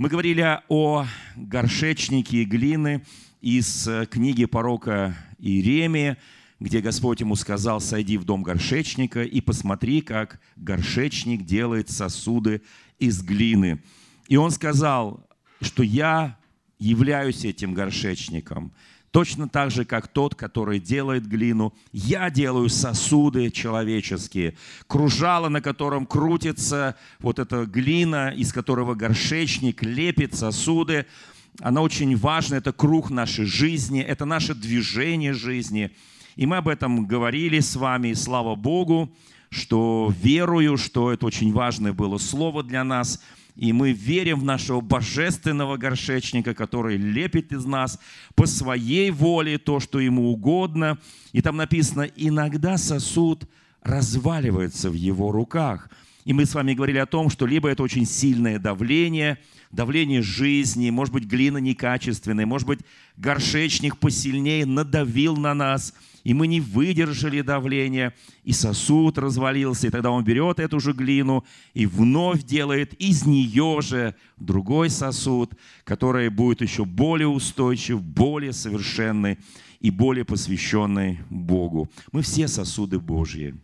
Мы говорили о горшечнике глины из э, книги пророка Иеремии, где Господь ему сказал, сойди в дом горшечника и посмотри, как горшечник делает сосуды из глины. И он сказал, что я являюсь этим горшечником – Точно так же, как тот, который делает глину, я делаю сосуды человеческие, кружало, на котором крутится вот эта глина, из которого горшечник лепит сосуды. Она очень важна, это круг нашей жизни, это наше движение жизни. И мы об этом говорили с вами, и слава Богу, что верую, что это очень важное было слово для нас – и мы верим в нашего божественного горшечника, который лепит из нас по своей воле то, что ему угодно. И там написано, иногда сосуд разваливается в его руках. И мы с вами говорили о том, что либо это очень сильное давление, давление жизни, может быть, глина некачественная, может быть, горшечник посильнее надавил на нас – и мы не выдержали давления, и сосуд развалился, и тогда он берет эту же глину и вновь делает из нее же другой сосуд, который будет еще более устойчив, более совершенный и более посвященный Богу. Мы все сосуды Божьи.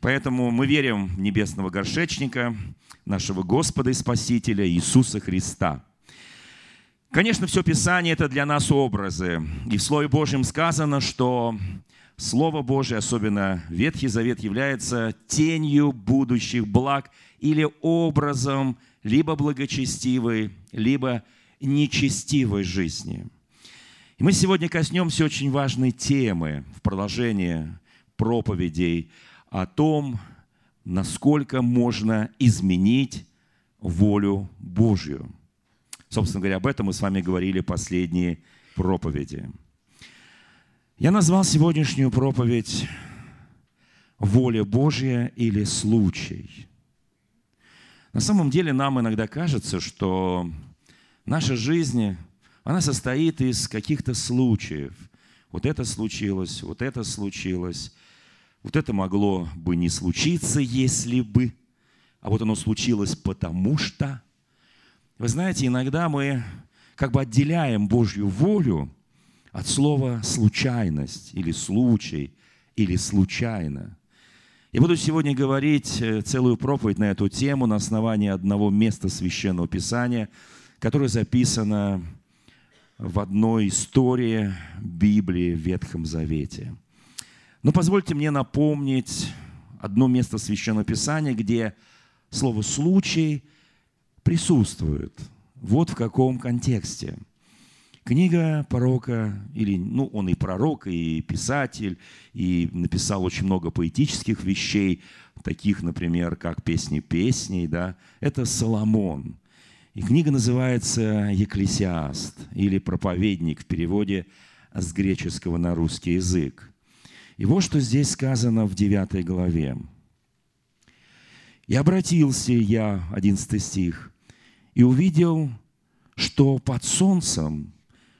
Поэтому мы верим в небесного горшечника, нашего Господа и Спасителя Иисуса Христа – Конечно, все Писание – это для нас образы. И в Слове Божьем сказано, что Слово Божие, особенно Ветхий Завет, является тенью будущих благ или образом либо благочестивой, либо нечестивой жизни. И мы сегодня коснемся очень важной темы в продолжении проповедей о том, насколько можно изменить волю Божью. Собственно говоря, об этом мы с вами говорили последние проповеди. Я назвал сегодняшнюю проповедь «Воля Божья» или «Случай». На самом деле нам иногда кажется, что наша жизнь, она состоит из каких-то случаев. Вот это случилось, вот это случилось, вот это могло бы не случиться, если бы, а вот оно случилось потому что. Вы знаете, иногда мы как бы отделяем Божью волю от слова «случайность» или «случай» или «случайно». Я буду сегодня говорить э, целую проповедь на эту тему на основании одного места Священного Писания, которое записано в одной истории Библии в Ветхом Завете. Но позвольте мне напомнить одно место Священного Писания, где слово «случай» присутствует. Вот в каком контексте – Книга пророка, или, ну, он и пророк, и писатель, и написал очень много поэтических вещей, таких, например, как «Песни песней», да, это Соломон. И книга называется «Екклесиаст» или «Проповедник» в переводе с греческого на русский язык. И вот что здесь сказано в 9 главе. «И обратился я, 11 стих, и увидел, что под солнцем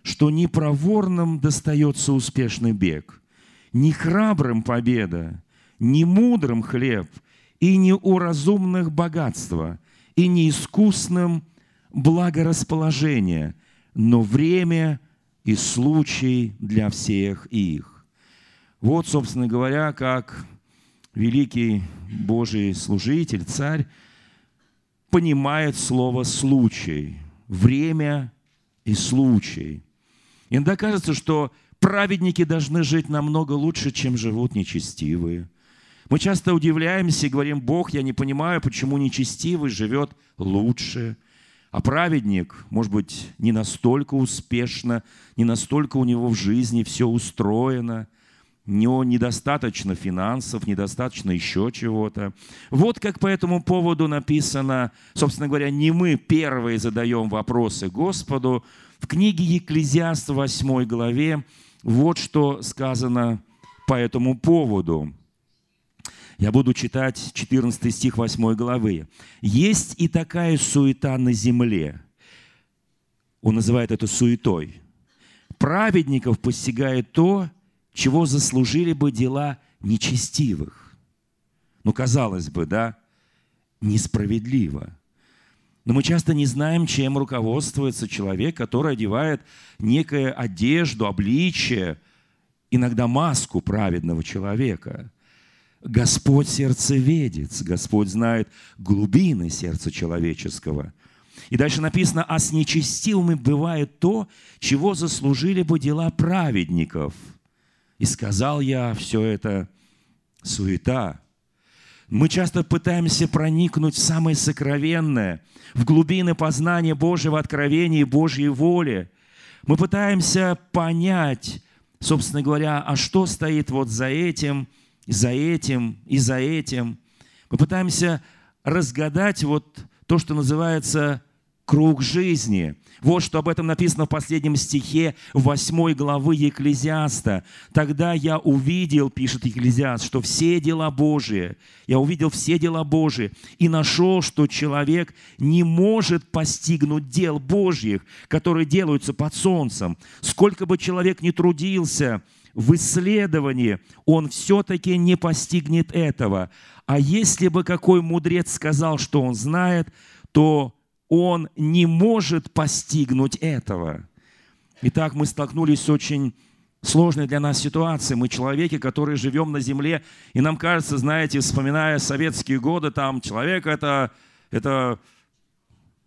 что не проворным достается успешный бег, не храбрым победа, не мудрым хлеб, и не у разумных богатства, и не искусным благорасположение, но время и случай для всех их. Вот, собственно говоря, как великий Божий служитель, царь, понимает слово «случай», время и случай – Иногда кажется, что праведники должны жить намного лучше, чем живут нечестивые. Мы часто удивляемся и говорим, Бог, я не понимаю, почему нечестивый живет лучше, а праведник, может быть, не настолько успешно, не настолько у него в жизни все устроено, у него недостаточно финансов, недостаточно еще чего-то. Вот как по этому поводу написано, собственно говоря, не мы первые задаем вопросы Господу, в книге Екклезиаст в 8 главе вот что сказано по этому поводу. Я буду читать 14 стих 8 главы. «Есть и такая суета на земле». Он называет это суетой. «Праведников постигает то, чего заслужили бы дела нечестивых». Ну, казалось бы, да, несправедливо. Но мы часто не знаем, чем руководствуется человек, который одевает некую одежду, обличие, иногда маску праведного человека. Господь сердцеведец, Господь знает глубины сердца человеческого. И дальше написано, а с нечестивыми бывает то, чего заслужили бы дела праведников. И сказал я, все это суета, мы часто пытаемся проникнуть в самое сокровенное, в глубины познания Божьего откровения и Божьей воли. Мы пытаемся понять, собственно говоря, а что стоит вот за этим, за этим и за этим. Мы пытаемся разгадать вот то, что называется круг жизни. Вот что об этом написано в последнем стихе 8 главы Екклезиаста. «Тогда я увидел, — пишет Екклезиаст, — что все дела Божии, я увидел все дела Божии и нашел, что человек не может постигнуть дел Божьих, которые делаются под солнцем. Сколько бы человек ни трудился, в исследовании, он все-таки не постигнет этого. А если бы какой мудрец сказал, что он знает, то он не может постигнуть этого. Итак, мы столкнулись с очень сложной для нас ситуацией. Мы человеки, которые живем на земле, и нам кажется, знаете, вспоминая советские годы, там человек это, это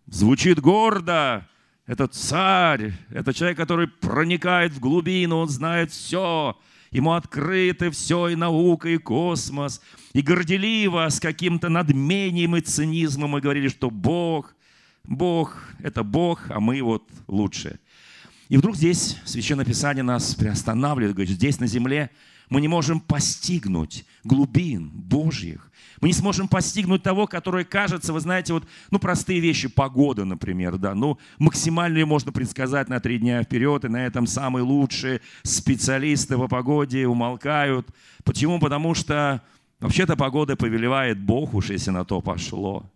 звучит гордо, это царь, это человек, который проникает в глубину, он знает все, ему открыты все, и наука, и космос, и горделиво, с каким-то надмением и цинизмом мы говорили, что Бог – Бог – это Бог, а мы вот лучше. И вдруг здесь Священное Писание нас приостанавливает, говорит, здесь на земле мы не можем постигнуть глубин Божьих. Мы не сможем постигнуть того, которое кажется, вы знаете, вот, ну, простые вещи, погода, например, да, ну, максимально можно предсказать на три дня вперед, и на этом самые лучшие специалисты по погоде умолкают. Почему? Потому что вообще-то погода повелевает Бог, уж если на то пошло.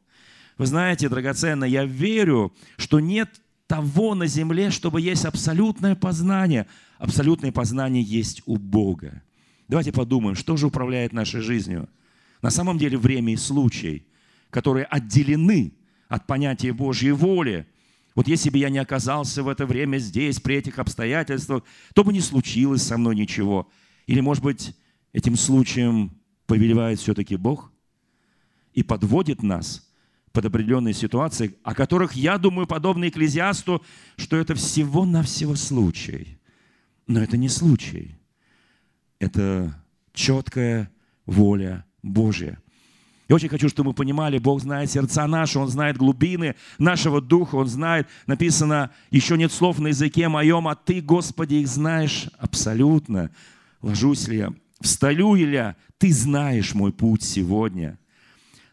Вы знаете, драгоценно, я верю, что нет того на земле, чтобы есть абсолютное познание. Абсолютное познание есть у Бога. Давайте подумаем, что же управляет нашей жизнью. На самом деле время и случай, которые отделены от понятия Божьей воли. Вот если бы я не оказался в это время здесь, при этих обстоятельствах, то бы не случилось со мной ничего. Или, может быть, этим случаем повелевает все-таки Бог и подводит нас – под определенные ситуации, о которых, я думаю, подобно Экклезиасту, что это всего-навсего случай. Но это не случай. Это четкая воля Божья. Я очень хочу, чтобы мы понимали, Бог знает сердца наши, Он знает глубины нашего духа, Он знает, написано, еще нет слов на языке моем, а Ты, Господи, их знаешь абсолютно. Ложусь ли я, встаю ли я, Ты знаешь мой путь сегодня.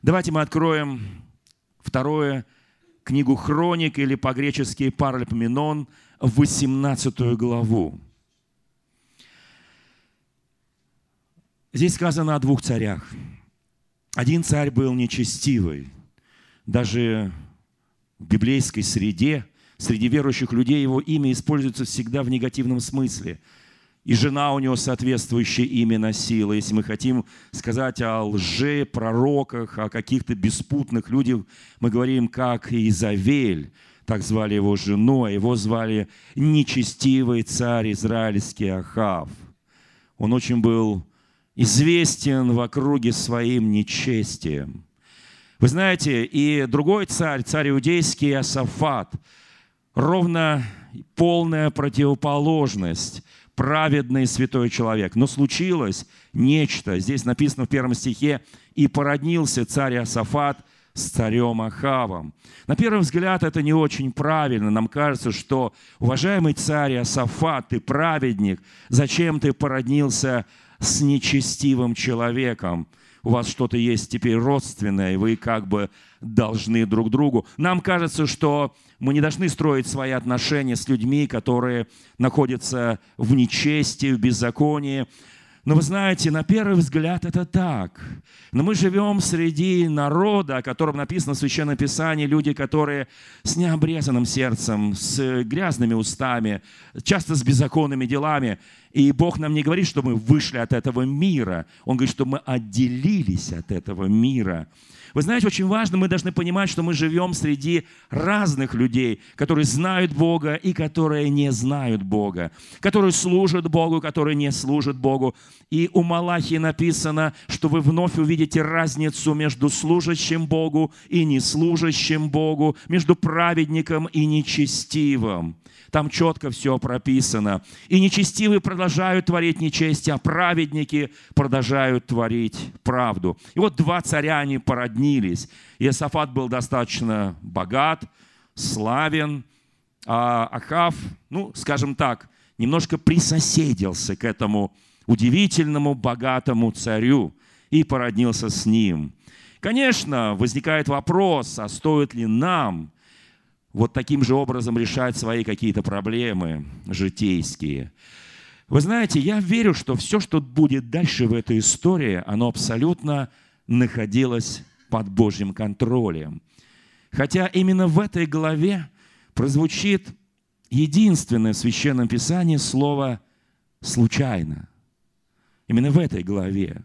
Давайте мы откроем Второе, книгу Хроник или по-гречески Паралипоменон, 18 главу. Здесь сказано о двух царях. Один царь был нечестивый. Даже в библейской среде, среди верующих людей его имя используется всегда в негативном смысле – и жена у него соответствующее имя носила. Если мы хотим сказать о лже, пророках, о каких-то беспутных людях, мы говорим, как Изавель, так звали его жену, а его звали нечестивый царь израильский Ахав. Он очень был известен в округе своим нечестием. Вы знаете, и другой царь, царь иудейский Асафат, ровно полная противоположность праведный святой человек. Но случилось нечто. Здесь написано в первом стихе, «И породнился царь Асафат с царем Ахавом». На первый взгляд это не очень правильно. Нам кажется, что, уважаемый царь Асафат, ты праведник, зачем ты породнился с нечестивым человеком? у вас что-то есть теперь родственное, и вы как бы должны друг другу. Нам кажется, что мы не должны строить свои отношения с людьми, которые находятся в нечестии, в беззаконии. Но вы знаете, на первый взгляд это так. Но мы живем среди народа, о котором написано в Священном Писании, люди, которые с необрезанным сердцем, с грязными устами, часто с беззаконными делами. И Бог нам не говорит, что мы вышли от этого мира. Он говорит, что мы отделились от этого мира. Вы знаете, очень важно, мы должны понимать, что мы живем среди разных людей, которые знают Бога и которые не знают Бога, которые служат Богу, которые не служат Богу. И у Малахии написано, что вы вновь увидите разницу между служащим Богу и неслужащим Богу, между праведником и нечестивым. Там четко все прописано. И нечестивые продолжают творить нечестие, а праведники продолжают творить правду. И вот два царя, они породнились. Иосафат был достаточно богат, славен, а Ахав, ну, скажем так, немножко присоседился к этому удивительному богатому царю и породнился с ним. Конечно, возникает вопрос, а стоит ли нам вот таким же образом решать свои какие-то проблемы житейские. Вы знаете, я верю, что все, что будет дальше в этой истории, оно абсолютно находилось под Божьим контролем. Хотя именно в этой главе прозвучит единственное в Священном Писании слово «случайно». Именно в этой главе.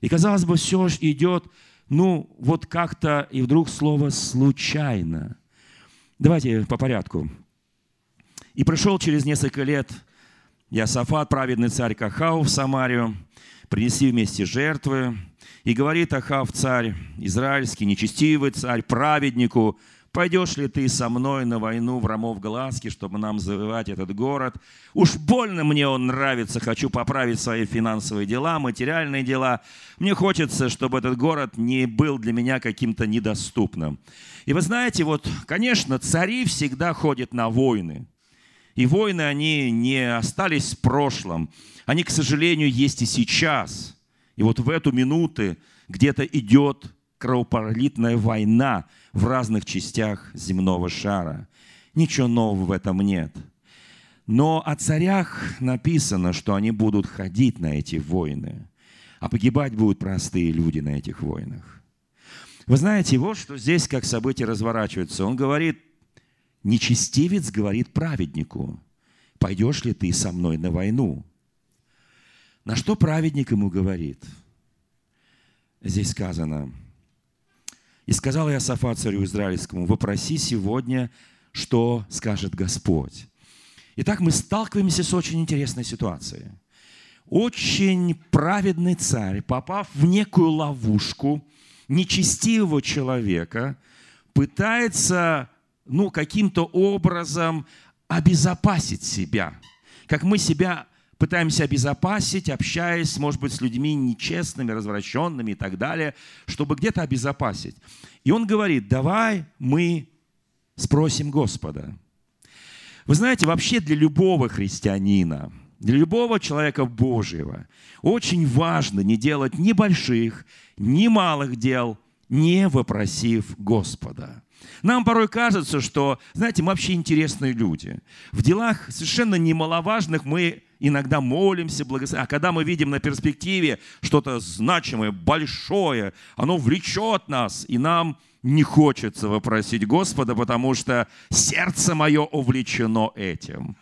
И, казалось бы, все идет, ну, вот как-то, и вдруг слово «случайно». Давайте по порядку. «И пришел через несколько лет Иосафат, праведный царь Кахау в Самарию, принеси вместе жертвы. И говорит Ахав, царь израильский, нечестивый царь, праведнику, Пойдешь ли ты со мной на войну в Рамов Глазки, чтобы нам завоевать этот город? Уж больно мне он нравится, хочу поправить свои финансовые дела, материальные дела. Мне хочется, чтобы этот город не был для меня каким-то недоступным. И вы знаете, вот, конечно, цари всегда ходят на войны. И войны, они не остались в прошлом. Они, к сожалению, есть и сейчас. И вот в эту минуту где-то идет кровопролитная война в разных частях земного шара. Ничего нового в этом нет. Но о царях написано, что они будут ходить на эти войны, а погибать будут простые люди на этих войнах. Вы знаете, вот что здесь как события разворачиваются. Он говорит, нечестивец говорит праведнику, пойдешь ли ты со мной на войну? На что праведник ему говорит? Здесь сказано, и сказал Иосафат царю Израильскому, вопроси сегодня, что скажет Господь. Итак, мы сталкиваемся с очень интересной ситуацией. Очень праведный царь, попав в некую ловушку нечестивого человека, пытается ну, каким-то образом обезопасить себя. Как мы себя пытаемся обезопасить, общаясь, может быть, с людьми нечестными, развращенными и так далее, чтобы где-то обезопасить. И он говорит, давай мы спросим Господа. Вы знаете, вообще для любого христианина, для любого человека Божьего очень важно не делать ни больших, ни малых дел, не вопросив Господа. Нам порой кажется, что, знаете, мы вообще интересные люди. В делах совершенно немаловажных мы иногда молимся, благословим. А когда мы видим на перспективе что-то значимое, большое, оно влечет нас, и нам не хочется вопросить Господа, потому что сердце мое увлечено этим.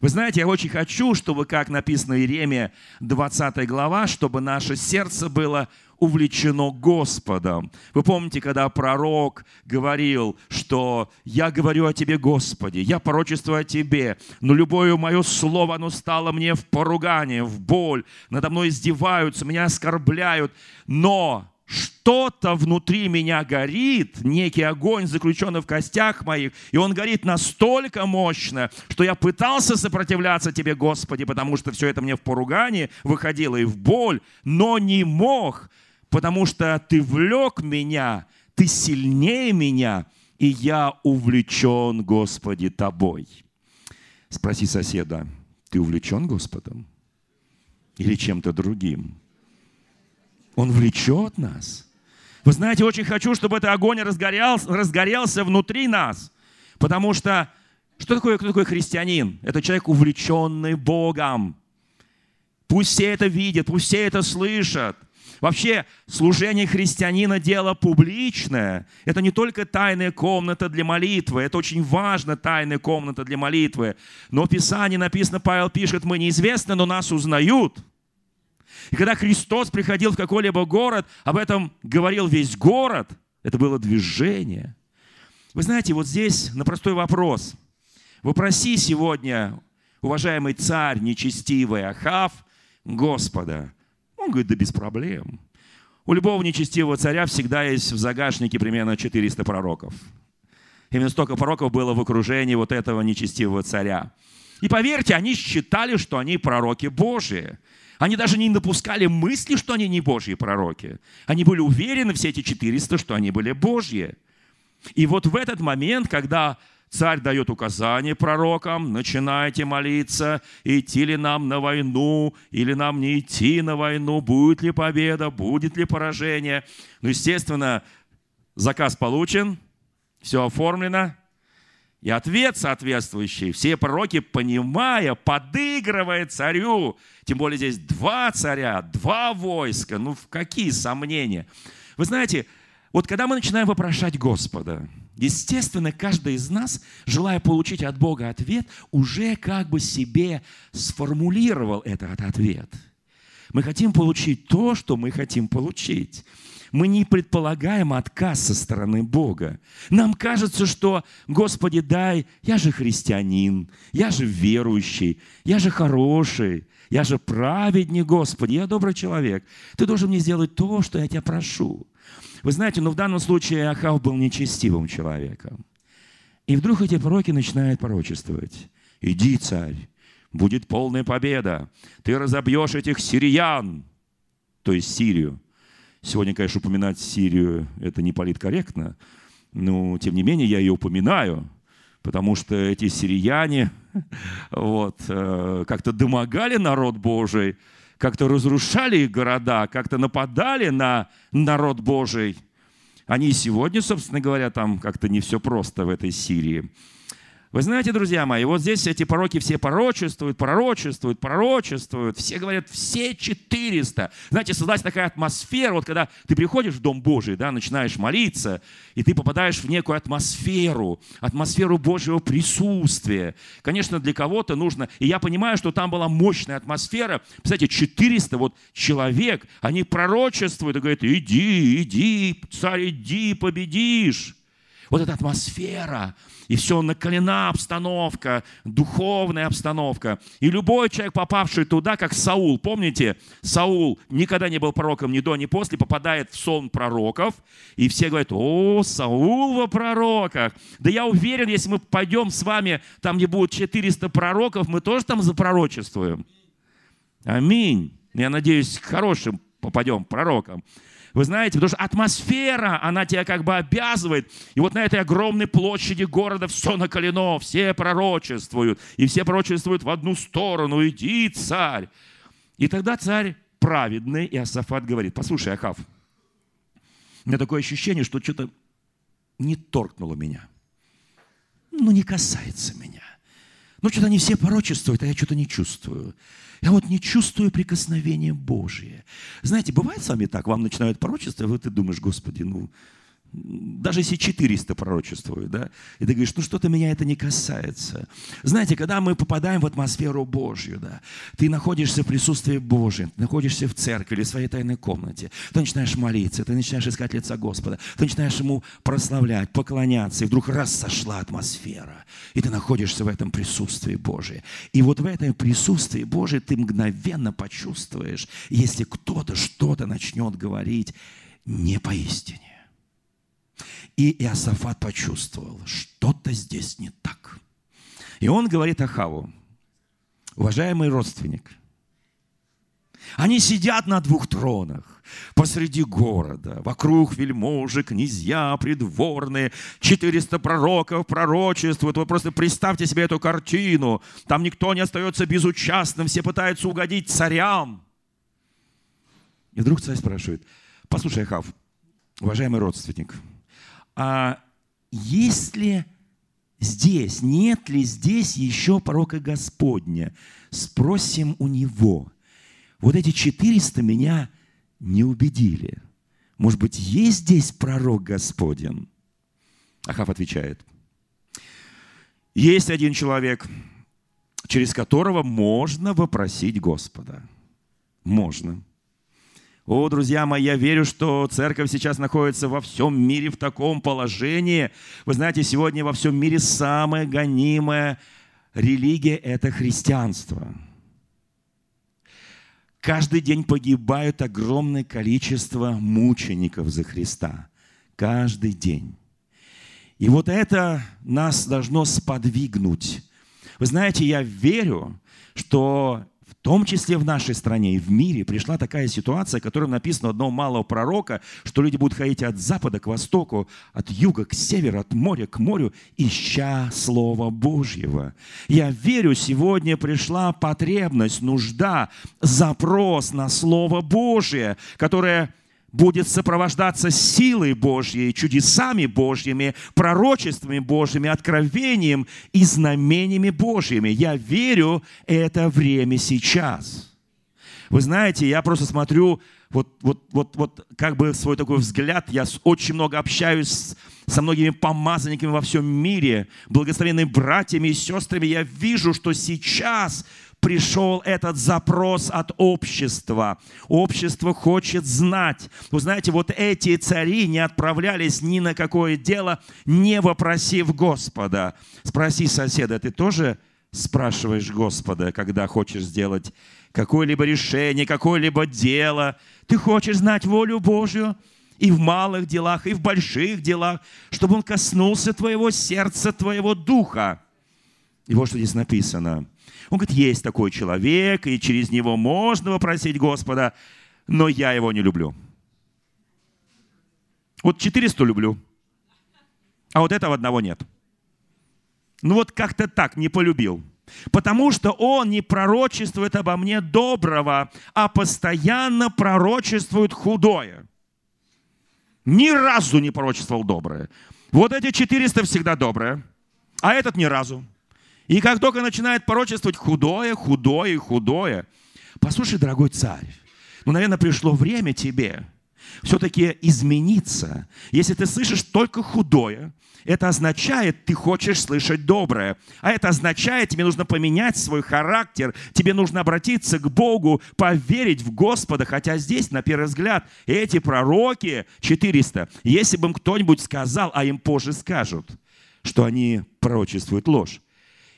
Вы знаете, я очень хочу, чтобы, как написано в Иеремия 20 глава, чтобы наше сердце было увлечено Господом. Вы помните, когда пророк говорил, что «Я говорю о Тебе, Господи, я пророчествую о Тебе, но любое мое слово, оно стало мне в поругание, в боль, надо мной издеваются, меня оскорбляют, но что-то внутри меня горит, некий огонь, заключенный в костях моих, и он горит настолько мощно, что я пытался сопротивляться Тебе, Господи, потому что все это мне в поругание выходило и в боль, но не мог, потому что Ты влек меня, Ты сильнее меня, и я увлечен, Господи, Тобой. Спроси соседа, ты увлечен Господом или чем-то другим? Он влечет нас. Вы знаете, очень хочу, чтобы этот огонь разгорелся, разгорелся внутри нас. Потому что что такое, кто такой христианин? Это человек, увлеченный Богом. Пусть все это видят, пусть все это слышат. Вообще, служение христианина – дело публичное. Это не только тайная комната для молитвы, это очень важно, тайная комната для молитвы. Но в Писании написано, Павел пишет, мы неизвестны, но нас узнают. И когда Христос приходил в какой-либо город, об этом говорил весь город, это было движение. Вы знаете, вот здесь на простой вопрос. Вопроси сегодня, уважаемый царь нечестивый Ахав, Господа, он говорит, да без проблем. У любого нечестивого царя всегда есть в загашнике примерно 400 пророков. Именно столько пророков было в окружении вот этого нечестивого царя. И поверьте, они считали, что они пророки Божии. Они даже не допускали мысли, что они не Божьи пророки. Они были уверены, все эти 400, что они были Божьи. И вот в этот момент, когда Царь дает указание пророкам, начинайте молиться, идти ли нам на войну, или нам не идти на войну, будет ли победа, будет ли поражение. Ну, естественно, заказ получен, все оформлено, и ответ соответствующий. Все пророки, понимая, подыгрывая царю, тем более здесь два царя, два войска, ну в какие сомнения. Вы знаете, вот когда мы начинаем вопрошать Господа, естественно, каждый из нас, желая получить от Бога ответ, уже как бы себе сформулировал этот ответ. Мы хотим получить то, что мы хотим получить. Мы не предполагаем отказ со стороны Бога. Нам кажется, что, Господи, дай, я же христианин, я же верующий, я же хороший, я же праведник, Господи, я добрый человек. Ты должен мне сделать то, что я тебя прошу. Вы знаете, но в данном случае Ахав был нечестивым человеком. И вдруг эти пророки начинают пророчествовать. «Иди, царь, будет полная победа. Ты разобьешь этих сириян». То есть Сирию. Сегодня, конечно, упоминать Сирию – это не политкорректно, но, тем не менее, я ее упоминаю, потому что эти сирияне вот, э, как-то домогали народ Божий, как-то разрушали их города, как-то нападали на народ Божий. Они сегодня, собственно говоря, там как-то не все просто в этой Сирии. Вы знаете, друзья мои, вот здесь эти пороки все порочествуют, пророчествуют, пророчествуют. Все говорят, все 400. Знаете, создать такая атмосфера, вот когда ты приходишь в Дом Божий, да, начинаешь молиться, и ты попадаешь в некую атмосферу, атмосферу Божьего присутствия. Конечно, для кого-то нужно, и я понимаю, что там была мощная атмосфера. Представляете, 400 вот человек, они пророчествуют и говорят, иди, иди, царь, иди, победишь. Вот эта атмосфера, и все накалена обстановка, духовная обстановка. И любой человек, попавший туда, как Саул, помните, Саул никогда не был пророком ни до, ни после, попадает в сон пророков, и все говорят, о, Саул во пророках. Да я уверен, если мы пойдем с вами, там, где будет 400 пророков, мы тоже там запророчествуем. Аминь. Я надеюсь, к хорошим попадем пророкам. Вы знаете, потому что атмосфера, она тебя как бы обязывает. И вот на этой огромной площади города все накалено, все пророчествуют. И все пророчествуют в одну сторону. Иди, царь. И тогда царь праведный, и Асафат говорит, послушай, Ахав, у меня такое ощущение, что что-то не торкнуло меня. Ну, не касается меня. Ну, что-то они все порочествуют, а я что-то не чувствую. Я вот не чувствую прикосновения Божие. Знаете, бывает с вами так, вам начинают пророчество, и ты думаешь, Господи, ну, даже если 400 пророчествуют, да, и ты говоришь, ну что-то меня это не касается. Знаете, когда мы попадаем в атмосферу Божью, да, ты находишься в присутствии Божьем, ты находишься в церкви или в своей тайной комнате, ты начинаешь молиться, ты начинаешь искать лица Господа, ты начинаешь Ему прославлять, поклоняться, и вдруг раз сошла атмосфера, и ты находишься в этом присутствии Божьем. И вот в этом присутствии Божьем ты мгновенно почувствуешь, если кто-то что-то начнет говорить не поистине. И Иосафат почувствовал, что-то здесь не так. И он говорит Ахаву, уважаемый родственник, они сидят на двух тронах посреди города, вокруг вельможи, князья, придворные, 400 пророков пророчествуют. Вы просто представьте себе эту картину. Там никто не остается безучастным, все пытаются угодить царям. И вдруг царь спрашивает, послушай, Ахав, уважаемый родственник, а есть ли здесь, нет ли здесь еще пророка Господня? Спросим у него. Вот эти 400 меня не убедили. Может быть, есть здесь пророк Господен? Ахав отвечает. Есть один человек, через которого можно вопросить Господа. Можно. О, друзья мои, я верю, что церковь сейчас находится во всем мире в таком положении. Вы знаете, сегодня во всем мире самая гонимая религия – это христианство. Каждый день погибают огромное количество мучеников за Христа. Каждый день. И вот это нас должно сподвигнуть. Вы знаете, я верю, что том числе в нашей стране и в мире пришла такая ситуация, которая написана одного малого пророка, что люди будут ходить от запада к востоку, от юга к северу, от моря к морю, ища Слова Божьего. Я верю, сегодня пришла потребность, нужда, запрос на Слово Божье, которое будет сопровождаться силой Божьей, чудесами Божьими, пророчествами Божьими, откровением и знамениями Божьими. Я верю, это время сейчас. Вы знаете, я просто смотрю, вот, вот, вот, вот как бы свой такой взгляд, я очень много общаюсь со многими помазанниками во всем мире, благословенными братьями и сестрами, я вижу, что сейчас пришел этот запрос от общества. Общество хочет знать. Вы знаете, вот эти цари не отправлялись ни на какое дело, не вопросив Господа. Спроси соседа, ты тоже спрашиваешь Господа, когда хочешь сделать какое-либо решение, какое-либо дело. Ты хочешь знать волю Божью и в малых делах, и в больших делах, чтобы Он коснулся твоего сердца, твоего духа. И вот что здесь написано – он говорит, есть такой человек, и через него можно попросить Господа, но я его не люблю. Вот 400 люблю, а вот этого одного нет. Ну вот как-то так, не полюбил. Потому что он не пророчествует обо мне доброго, а постоянно пророчествует худое. Ни разу не пророчествовал доброе. Вот эти 400 всегда доброе, а этот ни разу. И как только начинает порочествовать худое, худое, худое, послушай, дорогой царь, ну, наверное, пришло время тебе все-таки измениться. Если ты слышишь только худое, это означает, ты хочешь слышать доброе. А это означает, тебе нужно поменять свой характер, тебе нужно обратиться к Богу, поверить в Господа. Хотя здесь, на первый взгляд, эти пророки, 400, если бы им кто-нибудь сказал, а им позже скажут, что они пророчествуют ложь,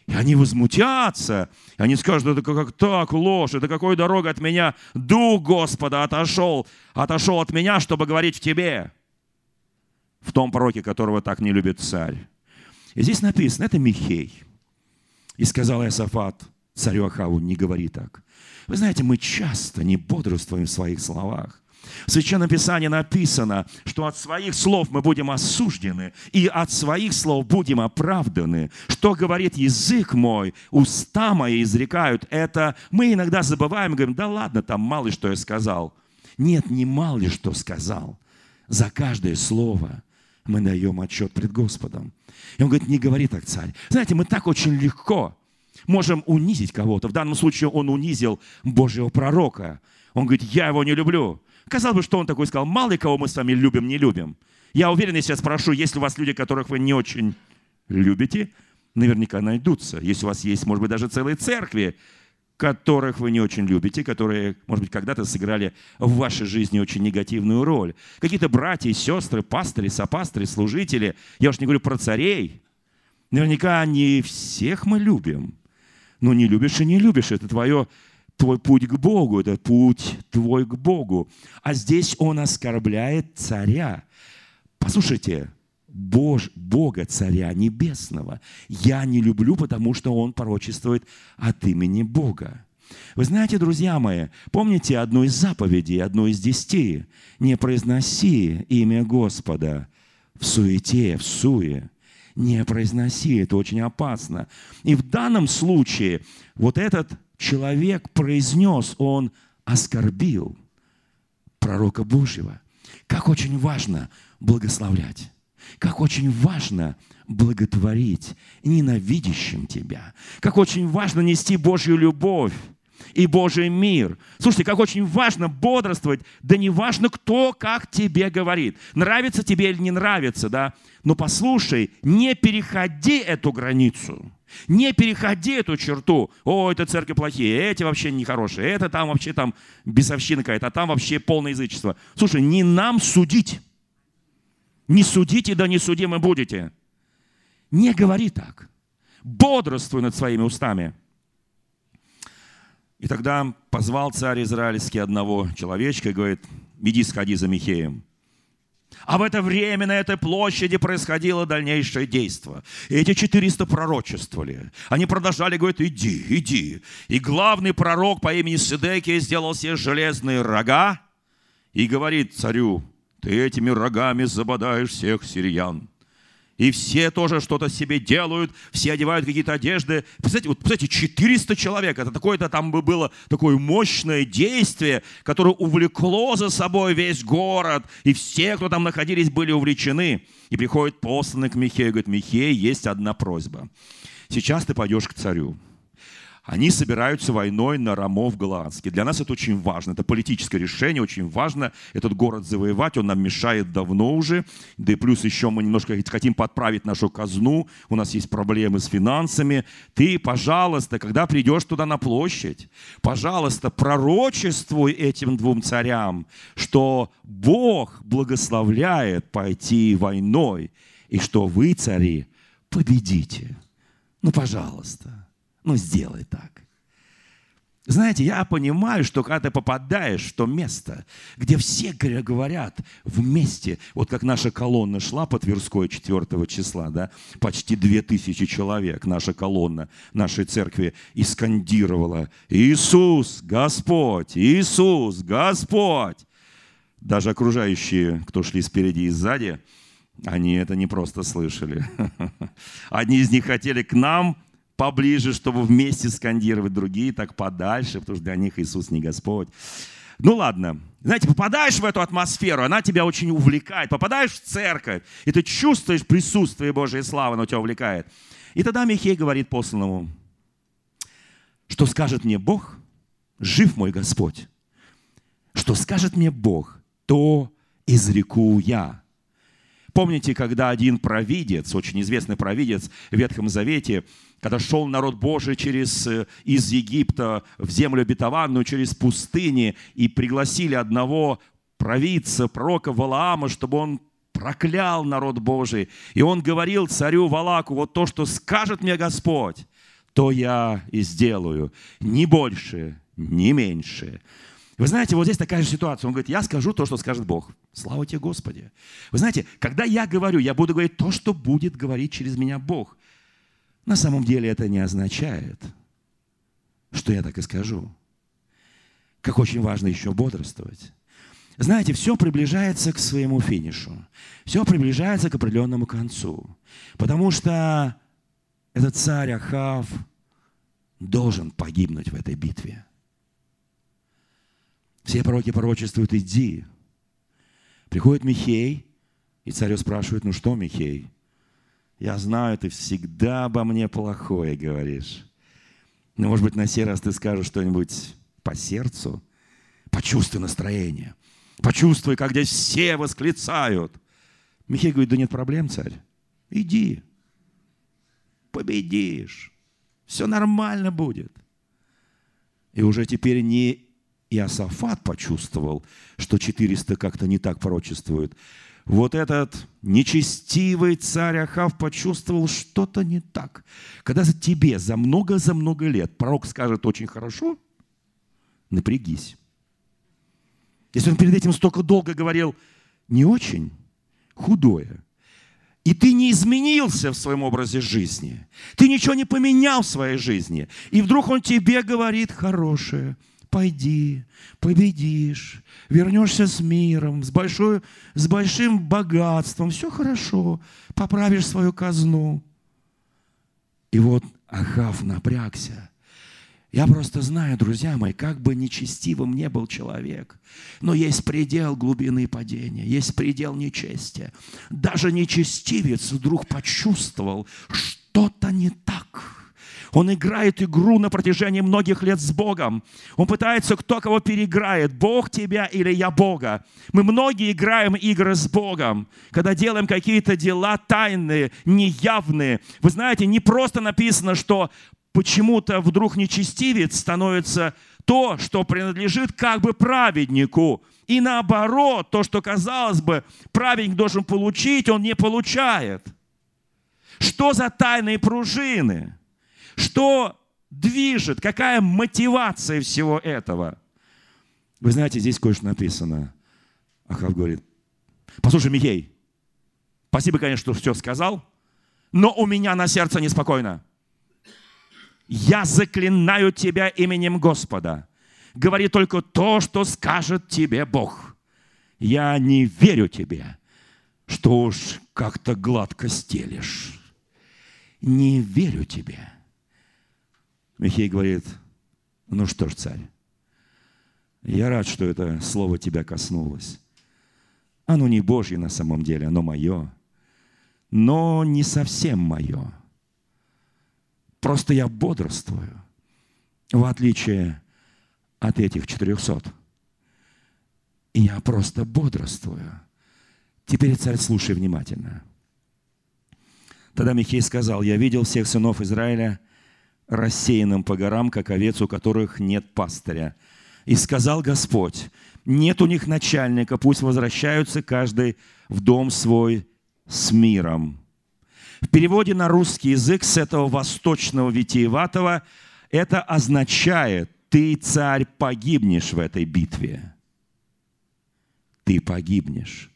и они возмутятся. И они скажут, это как так, ложь, это какой дорога от меня? Дух Господа отошел, отошел от меня, чтобы говорить в тебе. В том пророке, которого так не любит царь. И здесь написано, это Михей. И сказал Иосафат царю Ахаву, не говори так. Вы знаете, мы часто не бодрствуем в своих словах. В Священном Писании написано, что от своих слов мы будем осуждены, и от своих слов будем оправданы. Что говорит язык мой, уста мои изрекают это. Мы иногда забываем, говорим, да ладно, там мало что я сказал. Нет, не мало ли что сказал. За каждое слово мы даем отчет пред Господом. И он говорит, не говори так, царь. Знаете, мы так очень легко можем унизить кого-то. В данном случае он унизил Божьего пророка. Он говорит, я его не люблю. Казалось бы, что он такой сказал, мало ли кого мы с вами любим, не любим. Я уверен, если я спрошу, есть ли у вас люди, которых вы не очень любите, наверняка найдутся. Если у вас есть, может быть, даже целые церкви, которых вы не очень любите, которые, может быть, когда-то сыграли в вашей жизни очень негативную роль. Какие-то братья, сестры, пастыри, сопастыри, служители. Я уж не говорю про царей. Наверняка не всех мы любим. Но не любишь и не любишь. Это твое твой путь к Богу, это путь твой к Богу. А здесь он оскорбляет царя. Послушайте, Бож, Бога, Царя Небесного. Я не люблю, потому что Он порочествует от имени Бога. Вы знаете, друзья мои, помните одну из заповедей, одну из десяти? Не произноси имя Господа в суете, в суе. Не произноси, это очень опасно. И в данном случае вот этот человек произнес, он оскорбил пророка Божьего. Как очень важно благословлять. Как очень важно благотворить ненавидящим тебя. Как очень важно нести Божью любовь. И Божий мир. Слушайте, как очень важно бодрствовать, да не важно, кто как тебе говорит. Нравится тебе или не нравится, да? Но послушай, не переходи эту границу. Не переходи эту черту. О, это церкви плохие, эти вообще нехорошие, это там вообще там бесовщина какая-то, а там вообще полное язычество. Слушай, не нам судить. Не судите, да не судимы будете. Не говори так. Бодрствуй над своими устами. И тогда позвал царь израильский одного человечка и говорит, иди сходи за Михеем. А в это время на этой площади происходило дальнейшее действие. И эти 400 пророчествовали. Они продолжали говорить, иди, иди. И главный пророк по имени Сидекия сделал себе железные рога и говорит царю, ты этими рогами забодаешь всех сириян. И все тоже что-то себе делают, все одевают какие-то одежды. Представляете, вот, представляете, 400 человек, это такое-то там бы было такое мощное действие, которое увлекло за собой весь город, и все, кто там находились, были увлечены. И приходит посланный к Михею говорит, Михей, есть одна просьба. Сейчас ты пойдешь к царю. Они собираются войной на Рамов Голландский. Для нас это очень важно. Это политическое решение, очень важно этот город завоевать. Он нам мешает давно уже. Да и плюс еще мы немножко хотим подправить нашу казну. У нас есть проблемы с финансами. Ты, пожалуйста, когда придешь туда на площадь, пожалуйста, пророчествуй этим двум царям, что Бог благословляет пойти войной, и что вы, цари, победите. Ну, пожалуйста. Ну, сделай так. Знаете, я понимаю, что когда ты попадаешь в то место, где все говорят вместе, вот как наша колонна шла по Тверской 4 числа, да, почти 2000 человек, наша колонна нашей церкви и скандировала «Иисус, Господь! Иисус, Господь!» Даже окружающие, кто шли спереди и сзади, они это не просто слышали. Одни из них хотели к нам – поближе, чтобы вместе скандировать другие, так подальше, потому что для них Иисус не Господь. Ну ладно, знаете, попадаешь в эту атмосферу, она тебя очень увлекает. Попадаешь в церковь, и ты чувствуешь присутствие Божьей славы, оно тебя увлекает. И тогда Михей говорит посланному, что скажет мне Бог, жив мой Господь. Что скажет мне Бог, то изреку я. Помните, когда один провидец, очень известный провидец в Ветхом Завете, когда шел народ Божий через, э, из Египта в землю обетованную, через пустыни, и пригласили одного провидца, пророка Валаама, чтобы он проклял народ Божий. И он говорил царю Валаку, вот то, что скажет мне Господь, то я и сделаю. Ни больше, ни меньше. Вы знаете, вот здесь такая же ситуация. Он говорит, я скажу то, что скажет Бог. Слава тебе, Господи. Вы знаете, когда я говорю, я буду говорить то, что будет говорить через меня Бог. На самом деле это не означает, что я так и скажу. Как очень важно еще бодрствовать. Знаете, все приближается к своему финишу. Все приближается к определенному концу. Потому что этот царь Ахав должен погибнуть в этой битве. Все пророки пророчествуют, иди. Приходит Михей, и царю спрашивает, ну что, Михей, я знаю, ты всегда обо мне плохое говоришь. Но, может быть, на сей раз ты скажешь что-нибудь по сердцу, почувствуй настроение, почувствуй, как здесь все восклицают. Михей говорит, да нет проблем, царь, иди, победишь, все нормально будет. И уже теперь не Иосафат почувствовал, что 400 как-то не так пророчествуют, вот этот нечестивый царь Ахав почувствовал что-то не так. Когда тебе за много-за много лет пророк скажет очень хорошо, напрягись. Если он перед этим столько долго говорил не очень, худое, и ты не изменился в своем образе жизни, ты ничего не поменял в своей жизни, и вдруг он тебе говорит хорошее – пойди, победишь, вернешься с миром, с, большой, с большим богатством, все хорошо, поправишь свою казну. И вот Ахав напрягся. Я просто знаю, друзья мои, как бы нечестивым не был человек, но есть предел глубины падения, есть предел нечестия. Даже нечестивец вдруг почувствовал, что-то не так – Он играет игру на протяжении многих лет с Богом. Он пытается, кто кого переиграет, Бог тебя или я Бога. Мы многие играем игры с Богом, когда делаем какие-то дела тайные, неявные. Вы знаете, не просто написано, что почему-то вдруг нечестивец становится то, что принадлежит как бы праведнику. И наоборот, то, что, казалось бы, праведник должен получить, он не получает. Что за тайные пружины? Что движет? Какая мотивация всего этого? Вы знаете, здесь кое-что написано. Ахав говорит, послушай, Михей, спасибо, конечно, что все сказал, но у меня на сердце неспокойно. Я заклинаю тебя именем Господа. Говори только то, что скажет тебе Бог. Я не верю тебе, что уж как-то гладко стелишь. Не верю тебе. Михей говорит, ну что ж, царь, я рад, что это слово тебя коснулось. Оно не Божье на самом деле, оно мое, но не совсем мое. Просто я бодрствую, в отличие от этих четырехсот. И я просто бодрствую. Теперь, царь, слушай внимательно. Тогда Михей сказал, я видел всех сынов Израиля – рассеянным по горам, как овец, у которых нет пастыря. И сказал Господь, нет у них начальника, пусть возвращаются каждый в дом свой с миром. В переводе на русский язык с этого восточного витиеватого это означает, ты, царь, погибнешь в этой битве. Ты погибнешь.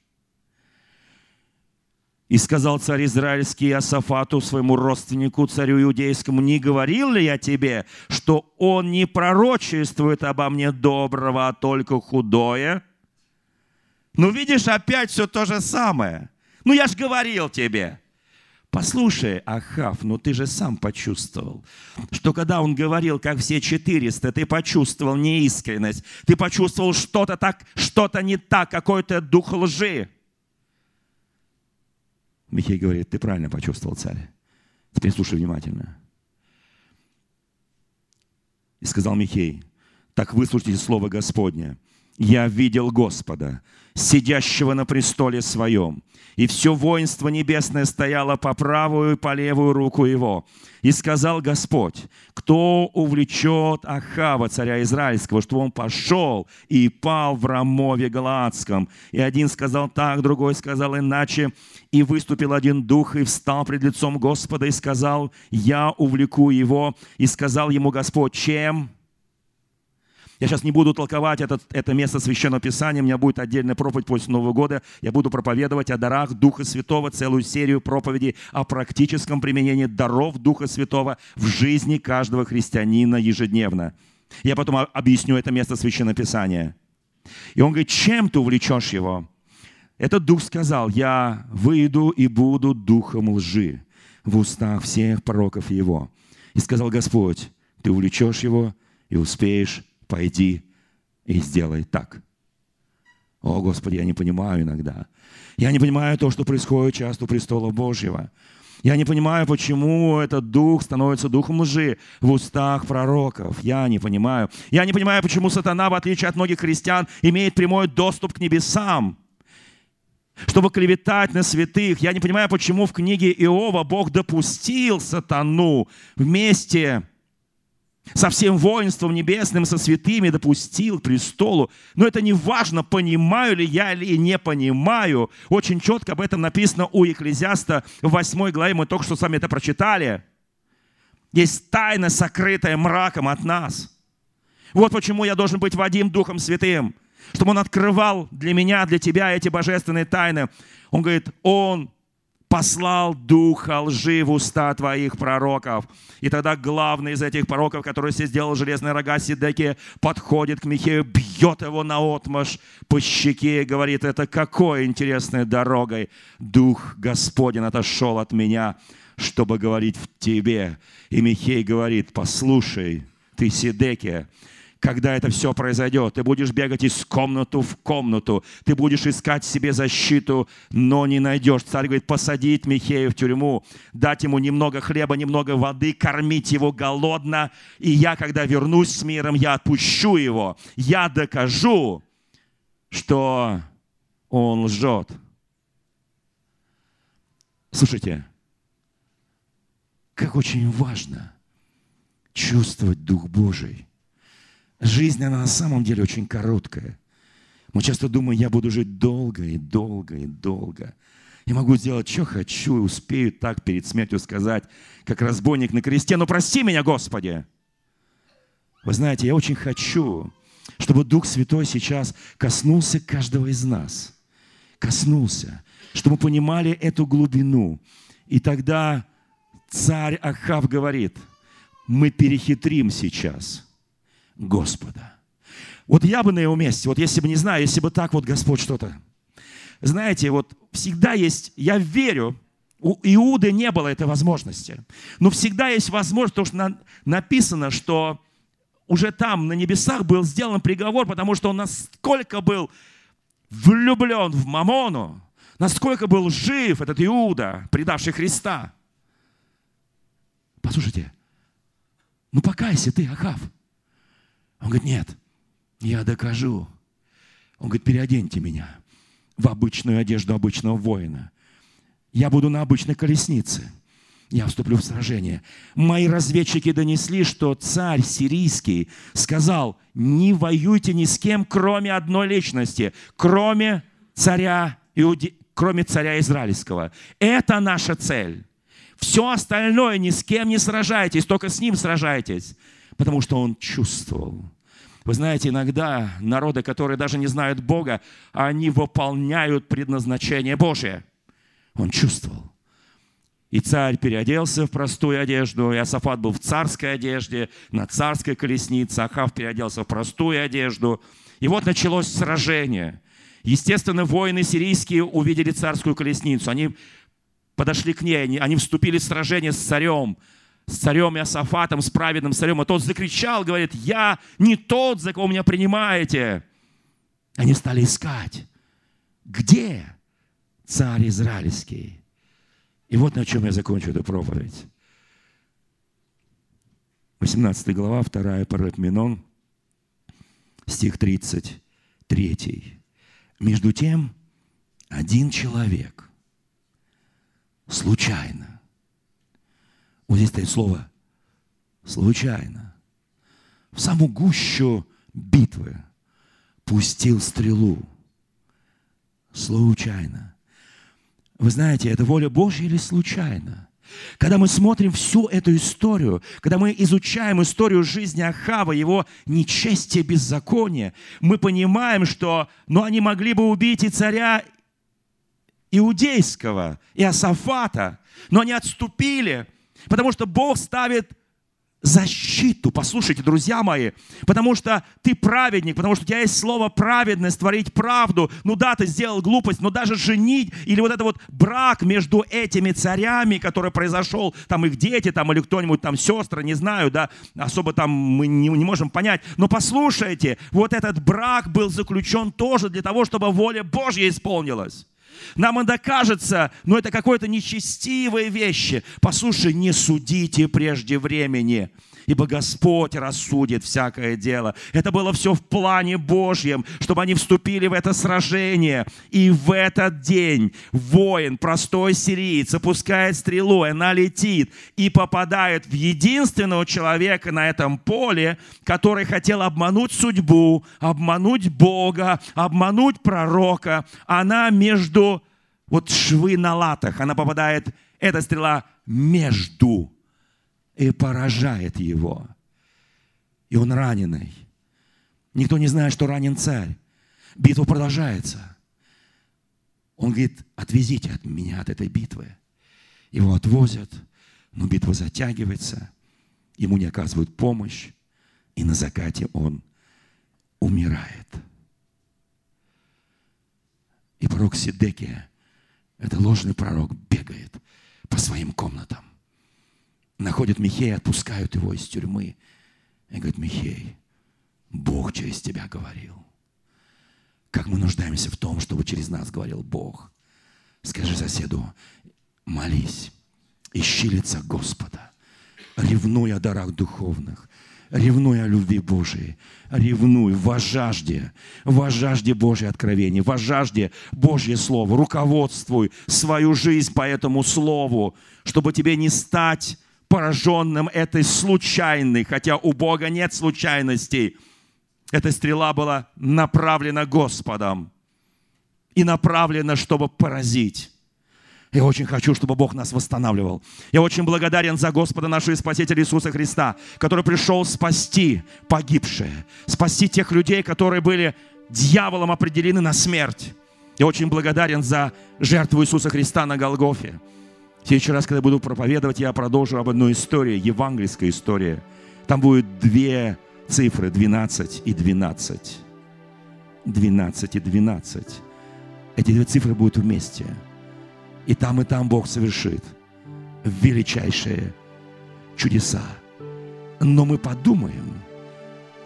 И сказал царь израильский Асафату, своему родственнику, царю иудейскому, не говорил ли я тебе, что он не пророчествует обо мне доброго, а только худое? Ну, видишь, опять все то же самое. Ну, я же говорил тебе. Послушай, Ахав, ну ты же сам почувствовал, что когда он говорил, как все 400, ты почувствовал неискренность, ты почувствовал что-то так, что-то не так, какой-то дух лжи. Михей говорит, ты правильно почувствовал, царь. Теперь слушай внимательно. И сказал Михей, так выслушайте слово Господне – я видел Господа, сидящего на престоле своем, и все воинство небесное стояло по правую и по левую руку его. И сказал Господь, кто увлечет Ахава, царя Израильского, что он пошел и пал в Рамове Галаадском. И один сказал так, другой сказал иначе. И выступил один дух и встал пред лицом Господа и сказал, я увлеку его. И сказал ему Господь, чем? Я сейчас не буду толковать этот, это место Священного Писания, у меня будет отдельная проповедь после Нового года. Я буду проповедовать о дарах Духа Святого, целую серию проповедей о практическом применении даров Духа Святого в жизни каждого христианина ежедневно. Я потом объясню это место Священного Писания. И он говорит, чем ты увлечешь его? Этот дух сказал, я выйду и буду духом лжи в устах всех пророков его. И сказал Господь, ты увлечешь его и успеешь пойди и сделай так. О, Господи, я не понимаю иногда. Я не понимаю то, что происходит часто у престола Божьего. Я не понимаю, почему этот дух становится духом лжи в устах пророков. Я не понимаю. Я не понимаю, почему сатана, в отличие от многих христиан, имеет прямой доступ к небесам, чтобы клеветать на святых. Я не понимаю, почему в книге Иова Бог допустил сатану вместе со всем воинством небесным, со святыми допустил к престолу. Но это не важно, понимаю ли я или не понимаю. Очень четко об этом написано у Екклезиаста в 8 главе, мы только что с вами это прочитали. Есть тайна, сокрытая мраком от нас. Вот почему я должен быть Вадим Духом Святым, чтобы Он открывал для меня, для тебя эти божественные тайны. Он говорит, Он послал духа лжи в уста твоих пророков. И тогда главный из этих пророков, который себе сделал железные рога Сидеки, подходит к Михею, бьет его на отмаш по щеке и говорит, это какой интересной дорогой Дух Господень отошел от меня, чтобы говорить в тебе. И Михей говорит, послушай, ты Сидеки, когда это все произойдет. Ты будешь бегать из комнаты в комнату. Ты будешь искать себе защиту, но не найдешь. Царь говорит, посадить Михея в тюрьму, дать ему немного хлеба, немного воды, кормить его голодно. И я, когда вернусь с миром, я отпущу его. Я докажу, что он лжет. Слушайте, как очень важно чувствовать Дух Божий – Жизнь, она на самом деле очень короткая. Мы часто думаем, я буду жить долго и долго и долго. Я могу сделать, что хочу, и успею так перед смертью сказать, как разбойник на кресте, но прости меня, Господи. Вы знаете, я очень хочу, чтобы Дух Святой сейчас коснулся каждого из нас. Коснулся, чтобы мы понимали эту глубину. И тогда царь Ахав говорит, мы перехитрим сейчас – Господа. Вот я бы на его месте, вот если бы не знаю, если бы так вот Господь что-то. Знаете, вот всегда есть, я верю, у Иуды не было этой возможности. Но всегда есть возможность, потому что на, написано, что уже там, на небесах, был сделан приговор, потому что он насколько был влюблен в Мамону, насколько был жив этот Иуда, предавший Христа. Послушайте, ну покайся ты, Ахав. Он говорит, нет, я докажу. Он говорит, переоденьте меня в обычную одежду обычного воина. Я буду на обычной колеснице. Я вступлю в сражение. Мои разведчики донесли, что царь сирийский сказал, не воюйте ни с кем, кроме одной личности, кроме царя, Иуди... кроме царя израильского. Это наша цель. Все остальное ни с кем не сражайтесь, только с ним сражайтесь потому что он чувствовал. Вы знаете, иногда народы, которые даже не знают Бога, они выполняют предназначение Божие. Он чувствовал. И царь переоделся в простую одежду, и Асафат был в царской одежде, на царской колеснице, Ахав переоделся в простую одежду. И вот началось сражение. Естественно, воины сирийские увидели царскую колесницу. Они подошли к ней, они, они вступили в сражение с царем с царем Иосафатом, с праведным царем, и тот закричал, говорит, я не тот, за кого меня принимаете. Они стали искать, где царь израильский. И вот на чем я закончу эту проповедь. 18 глава, 2 Парапменон, стих 33. Между тем, один человек случайно вот здесь стоит слово «случайно». В саму гущу битвы пустил стрелу. Случайно. Вы знаете, это воля Божья или случайно? Когда мы смотрим всю эту историю, когда мы изучаем историю жизни Ахава, его нечестие, беззаконие, мы понимаем, что ну, они могли бы убить и царя иудейского, и Асафата, но они отступили – Потому что Бог ставит защиту. Послушайте, друзья мои, потому что ты праведник, потому что у тебя есть слово праведность, творить правду. Ну да, ты сделал глупость, но даже женить или вот это вот брак между этими царями, который произошел, там их дети, там или кто-нибудь, там сестры, не знаю, да, особо там мы не, не можем понять. Но послушайте, вот этот брак был заключен тоже для того, чтобы воля Божья исполнилась. Нам это кажется, но это какое-то нечестивые вещи. Послушай, не судите прежде времени ибо Господь рассудит всякое дело. Это было все в плане Божьем, чтобы они вступили в это сражение. И в этот день воин, простой сириец, опускает стрелу, и она летит и попадает в единственного человека на этом поле, который хотел обмануть судьбу, обмануть Бога, обмануть пророка. Она между вот швы на латах, она попадает, эта стрела между и поражает его. И он раненый. Никто не знает, что ранен царь. Битва продолжается. Он говорит, отвезите от меня от этой битвы. Его отвозят, но битва затягивается, ему не оказывают помощь, и на закате он умирает. И пророк Сидекия, это ложный пророк, бегает по своим комнатам находят Михея, отпускают его из тюрьмы. И говорят, Михей, Бог через тебя говорил. Как мы нуждаемся в том, чтобы через нас говорил Бог. Скажи соседу, молись, ищи лица Господа, ревнуй о дарах духовных, ревнуй о любви Божией, ревнуй во жажде, во жажде Божьей откровения, во жажде Божье Слово, руководствуй свою жизнь по этому Слову, чтобы тебе не стать пораженным этой случайной, хотя у Бога нет случайностей. Эта стрела была направлена Господом и направлена, чтобы поразить. Я очень хочу, чтобы Бог нас восстанавливал. Я очень благодарен за Господа нашего Спасителя Иисуса Христа, который пришел спасти погибшие, спасти тех людей, которые были дьяволом определены на смерть. Я очень благодарен за жертву Иисуса Христа на Голгофе. В следующий раз, когда буду проповедовать, я продолжу об одной истории, евангельской истории. Там будет две цифры, 12 и 12. 12 и 12. Эти две цифры будут вместе. И там, и там Бог совершит величайшие чудеса. Но мы подумаем,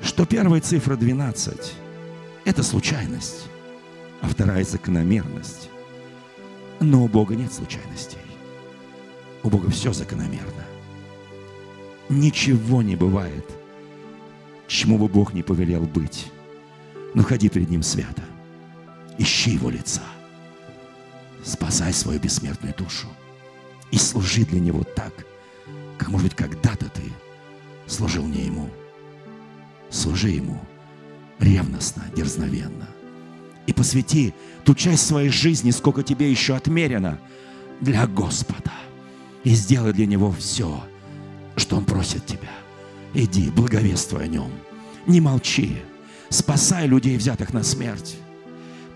что первая цифра 12 – это случайность, а вторая – закономерность. Но у Бога нет случайностей. У Бога все закономерно. Ничего не бывает, чему бы Бог не повелел быть. Но ходи перед Ним свято. Ищи Его лица – спасай свою бессмертную душу и служи для Него так, как, может быть, когда-то ты служил не Ему. Служи Ему ревностно, дерзновенно. И посвяти ту часть своей жизни, сколько тебе еще отмерено, для Господа. И сделай для Него все, что Он просит тебя. Иди, благовествуй о Нем. Не молчи. Спасай людей, взятых на смерть.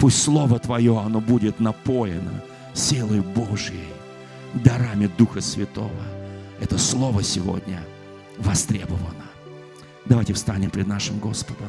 Пусть Слово Твое, оно будет напоено силой Божьей, дарами Духа Святого. Это Слово сегодня востребовано. Давайте встанем пред нашим Господом.